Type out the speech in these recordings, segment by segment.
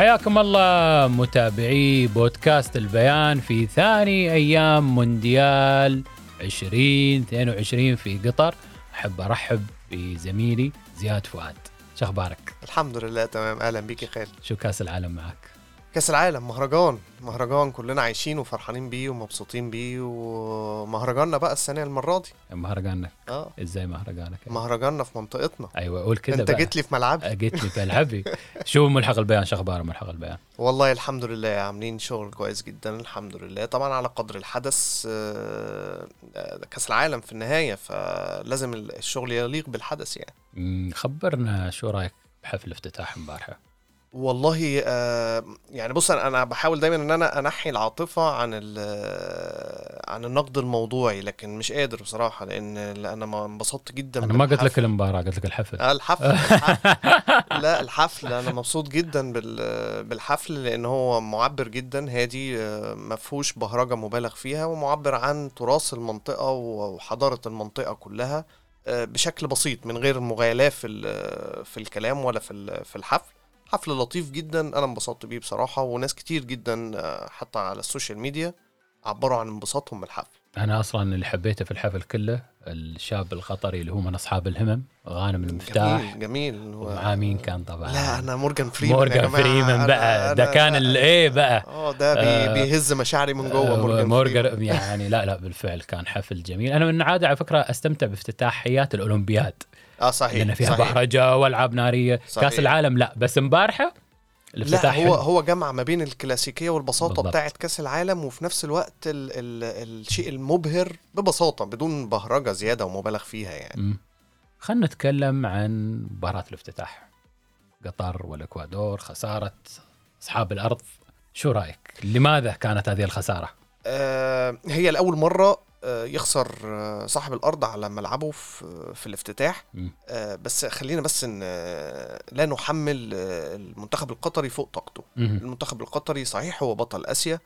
حياكم الله متابعي بودكاست البيان في ثاني أيام مونديال 2022 في قطر أحب أرحب بزميلي زياد فؤاد شو أخبارك؟ الحمد لله تمام أهلا يا خالد شو كأس العالم معك؟ كأس العالم مهرجان. مهرجان كلنا عايشين وفرحانين بيه ومبسوطين بيه ومهرجاننا بقى السنة المرة دي. مهرجانك آه. إزاي مهرجانك؟ مهرجاننا في منطقتنا. أيوه قول كده أنت. جيت لي في ملعبي. جيت لي في ملعبي. شو ملحق البيان؟ شو أخبار ملحق البيان؟ والله الحمد لله عاملين شغل كويس جدا الحمد لله. طبعا على قدر الحدث آه، آه، كأس العالم في النهاية فلازم الشغل يليق بالحدث يعني. خبرنا شو رأيك بحفل افتتاح امبارحه؟ والله آه، يعني بص أنا بحاول دايما إن أنا أنحي العاطفة عن ال- عن النقد الموضوعي لكن مش قادر بصراحة لأن أنا ما انبسطت جدا أنا ما قلت لك. المباراه قلت لك الحفل آه، الحفل, الحفل لا الحفل أنا مبسوط جدا بال- بالحفل لأن هو معبر جدا هادي آه، ما فيهوش بهرجة مبالغ فيها ومعبر عن تراث المنطقة وحضارة المنطقة كلها آه، بشكل بسيط من غير مغالاة في في الكلام ولا في في الحفل. حفل لطيف جدا أنا انبسطت بيه بصراحة وناس كتير جدا آه، حتى على ال social media عبروا عن انبساطهم بالحفل أنا أصلا اللي حبيته في الحفل كله الشاب القطري اللي هو من أصحاب الهمم غانم المفتاح جميل جميل ومعاه مين كان طبعا لا أنا مورجان فريمان مورجان. فريمان بقى ده كان الايه بقى آه ده بي بيهز مشاعري من جوه آه، مورجان, مورجان. يعني لا لا بالفعل كان حفل جميل أنا من عادة على فكرة أستمتع بافتتاحيات الأولمبياد آه صحيح لأن فيها. بهرجه والعاب نارية صحيح. كاس العالم لا بس امبارحة لا هو حلو. هو جمع ما بين الكلاسيكية والبساطة بالضبط. بتاعه كأس العالم وفي نفس الوقت ال ال الشيء المبهر ببساطة بدون بهرجة زيادة ومبالغ فيها يعني. خلينا نتكلم عن مباراة الافتتاح قطر والإكوادور خسارة أصحاب الأرض شو رأيك؟ لماذا كانت هذه الخسارة؟ آه هي لأول مرة يخسر آه صاحب الأرض على ملعبه في في الافتتاح. آه بس خلينا بس إن آه لا نحمل آه المنتخب القطري فوق طاقته. المنتخب القطري صحيح هو بطل آسيا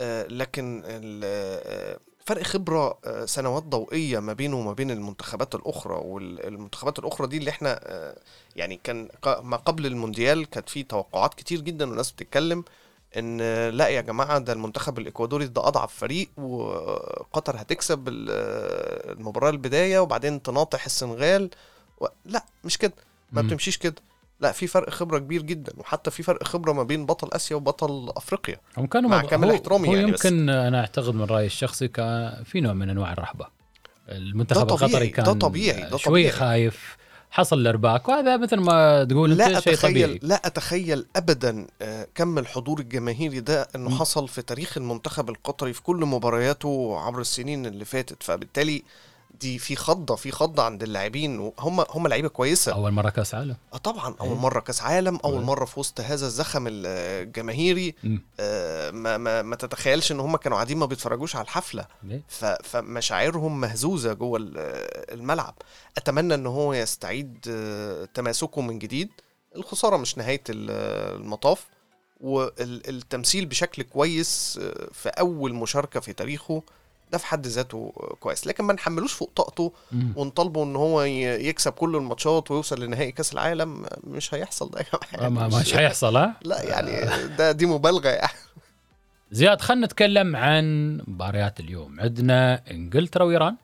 آه، لكن آه، فرق خبرة آه، سنوات ضوئية ما بينه وما بين المنتخبات الأخرى والمنتخبات الأخرى دي اللي إحنا آه، يعني كان ما قبل المونديال كانت في توقعات كتير جدا والناس بتتكلم إن لا يا جماعة ده المنتخب الإكوادوري ده أضعف فريق وقطر هتكسب ال- المباراة البداية وبعدين تناطح السنغال و... لا مش كده ما. بتمشيش كده لا في فرق خبرة كبير جدا وحتى في فرق خبرة ما بين بطل آسيا وبطل أفريقيا هم كانوا مع كامل احترامي هو يعني بس. يمكن أنا أعتقد من رأيي الشخصي كان في نوع من أنواع الرهبة المنتخب ده طبيعي، القطري ده كان طبيعي، ده شوي طبيعي. خايف حصل الإرباك وهذا مثل ما تقول لا انت شيء طبيعي اتخيل لا أتخيل ابدا آه، كم الحضور الجماهيري ده إنه مم. حصل في تاريخ المنتخب القطري في كل مبارياته عبر السنين اللي فاتت فبالتالي دي في خضة في خضة عند اللاعبين وهم هم لعيبة كويسة أول مرة كأس عالم آه طبعا أول إيه. مرة كأس عالم أول إيه. مرة في وسط هذا الزخم الجماهيري. آه، ما ما ما تتخيلش إن هم كانوا قاعدين ما بيتفرجوش على الحفلة؟ ف- فمشاعرهم مهزوزة جوه ال- الملعب أتمنى إن هو يستعيد آه، تماسكه من جديد الخسارة مش نهاية ال- المطاف والتمثيل بشكل كويس آه، في أول مشاركة في تاريخه ده في حد ذاته آه، كويس لكن ما نحملوش فوق طاقته. ونطالبه إن هو يكسب كل الماتشات ويوصل لنهائي كأس العالم آه، مش هيحصل ده يا جماعة. آه، ما مش- حيحصل ها؟ لا يعني ده دي مبالغة يعني زياد خلينا نتكلم عن مباريات اليوم. عندنا إنجلترا وإيران.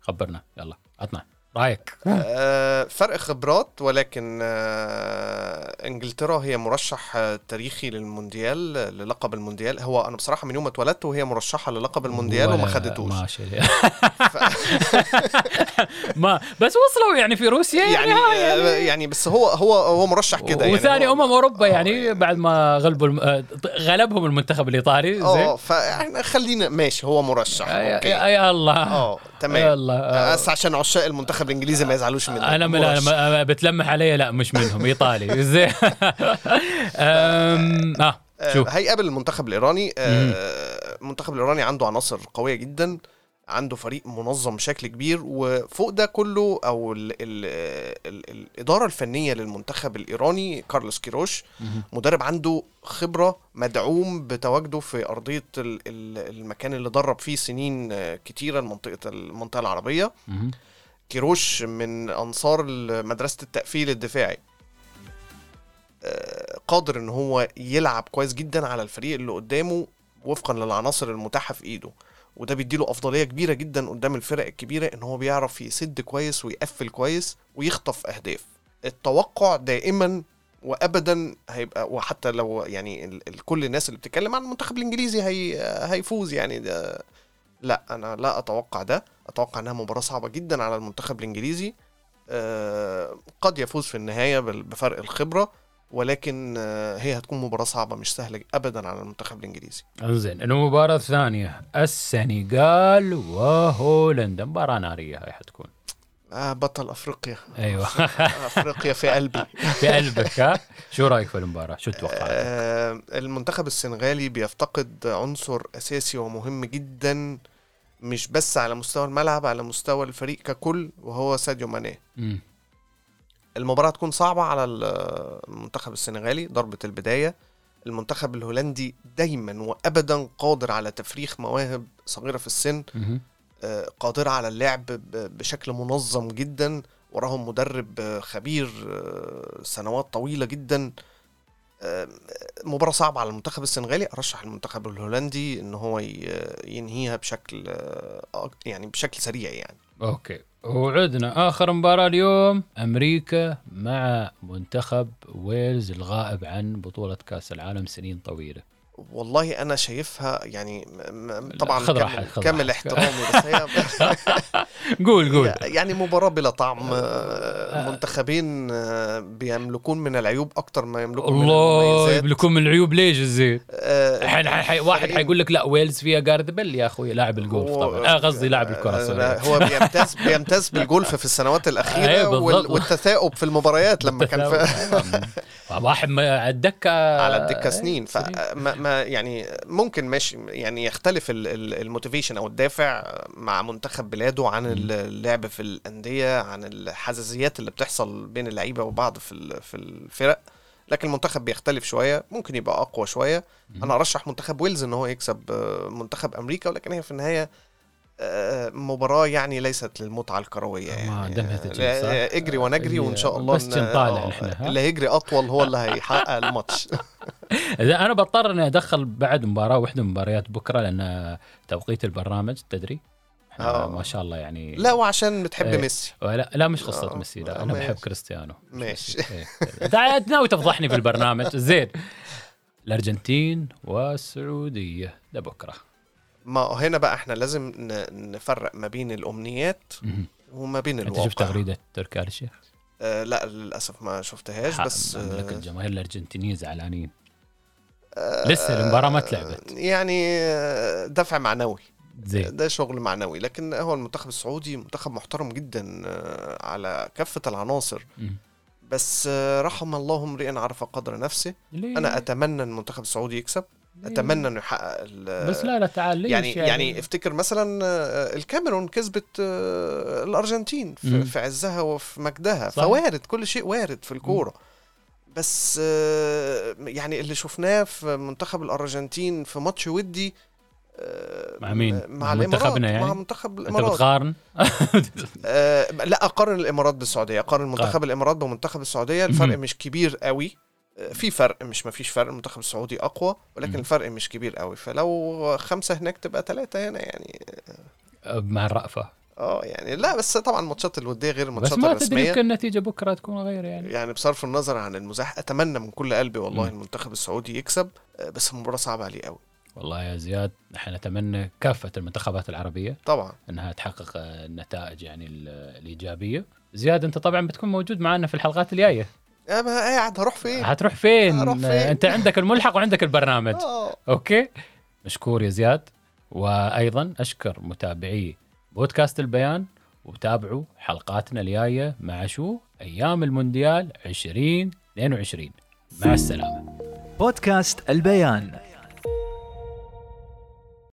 خبرنا. يلا عطنا. رأيك؟ آه، فرق خبرات ولكن آه، إنجلترا هي مرشح آه، تاريخي للمونديال آه، للقب المونديال. هو أنا بصراحة من يوم ما اتولدت وهي مرشحة للقب المونديال وما خدتوش. ماشي ما بس وصلوا يعني في روسيا يعني, يعني يعني, آه، يعني بس هو هو هو مرشح كده يعني. وثاني هو- أمم أوروبا آه، يعني بعد ما غلبوا الم... آه، غلبهم المنتخب الإيطالي آه زين. فاحنا خلينا ماشي هو مرشح. يا, أوكي. يا, الله. آه يا تمام الله. آه. بس عشان عشاق المنتخب الانجليزي ما يزعلوش مني أنا من أنا بتلمح علي لا مش منهم إيطالي. زين. أم، آه آه، شو؟ هيقابل المنتخب الإيراني. آه، المنتخب الإيراني عنده عناصر قوية جدا عنده فريق منظم بشكل كبير وفوق ده كله أو ال ال ال الإدارة الفنية للمنتخب الإيراني كارلوس كيروش. مدرب عنده خبرة مدعوم بتواجده في أرضية ال- ال- المكان اللي درب فيه سنين آه، كتيرة المنطقة المنطقة العربية. كيروش من أنصار مدرسة التقفيل الدفاعي. آه، قادر إن هو يلعب كويس جدا على الفريق اللي قدامه وفقا للعناصر المتاحة في إيده. وده بيديله أفضلية كبيرة جدا قدام الفرق الكبيرة إن هو بيعرف يسد كويس ويقفل كويس ويخطف أهداف. التوقع دائما وابدا هيبقى وحتى لو يعني كل الناس اللي بتتكلم عن المنتخب الإنجليزي هي هيفوز يعني. ده لا أنا لا أتوقع ده. أتوقع إنها مباراة صعبة جدا على المنتخب الإنجليزي. آه، قد يفوز في النهاية بفرق الخبرة ولكن آه، هي هتكون مباراة صعبة مش سهلة ابدا على المنتخب الإنجليزي. أنزين المباراة الثانية السنغال وهولندا مباراة نارية هاي حتكون. آه بطل أفريقيا. أيوه. أفريقيا في قلبي. في قلبك ها؟ شو رأيك في المباراة؟ شو تتوقع؟ آه المنتخب السنغالي بيفتقد عنصر أساسي ومهم جدا مش بس على مستوى الملعب على مستوى الفريق ككل وهو ساديو ماني مم. المباراة تكون صعبة على المنتخب السنغالي ضربة البداية المنتخب الهولندي دايما وابدا قادر على تفريخ مواهب صغيرة في السن. آه، قادرة على اللعب بشكل منظم جدا وراهم مدرب خبير آه، سنوات طويلة جدا آه، مباراة صعبة على المنتخب السنغالي. أرشح المنتخب الهولندي إن هو ينهيها بشكل آه، يعني بشكل سريع يعني. okay. وعدنا. آخر مباراة اليوم أمريكا مع منتخب ويلز الغائب عن بطولة كأس العالم سنين طويلة. والله أنا شايفها يعني طبعا خذ كامل- راحتك، كامل. احترامي بس هي قول قول يعني مباراة بلا طعم آه، منتخبين آه، بيملكون من العيوب أكتر ما يملكون من الله المميزات يملكون من العيوب ليش الزين آه،. واحد حيقول لك لا ويلز فيها جاريث بيل يا أخوي لاعب الجولف طبعا آه قصدي لاعب الكرة آه، هو بيمتاز بيمتاز بالجولف في السنوات أيوة الاخيره. وال- والتثاؤب في المباريات لما كان في واحد ما- على الدكة على الدكة سنين سنين. فما ما يعني ممكن ماشي يعني يختلف ال- ال- ال motivation أو الدافع مع منتخب بلاده عن اللعب في الأندية عن الحزازيات اللي بتحصل بين اللعيبة وبعض في في الفرق. لكن المنتخب بيختلف شوية ممكن يبقى أقوى شوية. أنا أرشح منتخب ويلز إن هو يكسب آه، منتخب أمريكا ولكن هي في النهاية آه، مباراة يعني ليست للمتعة الكروية ما يعني. دمها؟ اجري ونجري وإن شاء الله بس نطالع آه،؟ اللي هيجري أطول هو اللي هيحقق الماتش. أنا بضطر إني أدخل بعد مباراة واحدة من مباريات بكرة لأن توقيت البرنامج تدري؟ آه. ما شاء الله يعني لا وعشان بتحب إيه. ميسي. لا لا مش قصة آه، ميسي لا آه، أنا بحب. كريستيانو. ماشي. انت ناوي تفضحني في البرنامج زين. الأرجنتين والسعودية. ده بكرة. ما هنا بقى إحنا لازم نفرق ما بين الأمنيات. وما بين أنت الواقع. شفت تغريدة تركي آل الشيخ؟ آه لا للأسف ما شفتهاش بس مملكة آه الجماهير الأرجنتينية زعلانين. لسه المباراة ما اتلعبت. يعني آه، دفع معنوي زين ده شغل معنوي لكن هو المنتخب السعودي منتخب محترم جدا آه، على كافة العناصر مهم. بس آه، رحم الله امرئ عرف قدر نفسه ليه؟ أنا أتمنى إن المنتخب السعودي يكسب ليه؟ أتمنى إنه يحقق بس لا لا تعال ليش يعني يعني افتكر مثلا الكاميرون كسبت الأرجنتين في. في عزها وفي مجدها صح. فوارد كل شيء وارد في الكورة بس آه، يعني اللي شفناه في منتخب الأرجنتين في ماتش ودي آه، مع مين؟ مع منتخبنا يعني؟ مع منتخب أنت الإمارات بتقارن آه لا أقارن الإمارات بالسعودية أقارن منتخب قارن. الإمارات بمنتخب السعودية الفرق. مش كبير قوي في فرق مش ما فيش فرق المنتخب السعودي أقوى ولكن. الفرق مش كبير قوي فلو خمسة هناك تبقى ثلاثة هنا يعني مع الرأفة آه يعني لا بس طبعا الماتشات الودية غير بس الماتشات ما تدري الرسمية. يمكن النتيجة بكرة تكون غير يعني. يعني بصرف النظر عن المزاح أتمنى من كل قلبي والله مم. المنتخب السعودي يكسب آه، بس المباراة صعبة عليه قوي. والله يا زياد نحن نتمنى كافة المنتخبات العربية طبعا. إنها تحقق آه، النتائج يعني ال- الإيجابية. زياد أنت طبعا بتكون موجود معنا في الحلقات الجاية. آه، ما قاعد هروح فين؟ هتروح فين؟ هروح فين؟ أنت عندك الملحق وعندك البرنامج. آه. أوكي؟ مشكور يا زياد. وأيضا أشكر متابعي بودكاست البيان وتابعوا حلقاتنا الجاية مع شو؟ أيام المونديال 2022 مع السلامة. بودكاست البيان.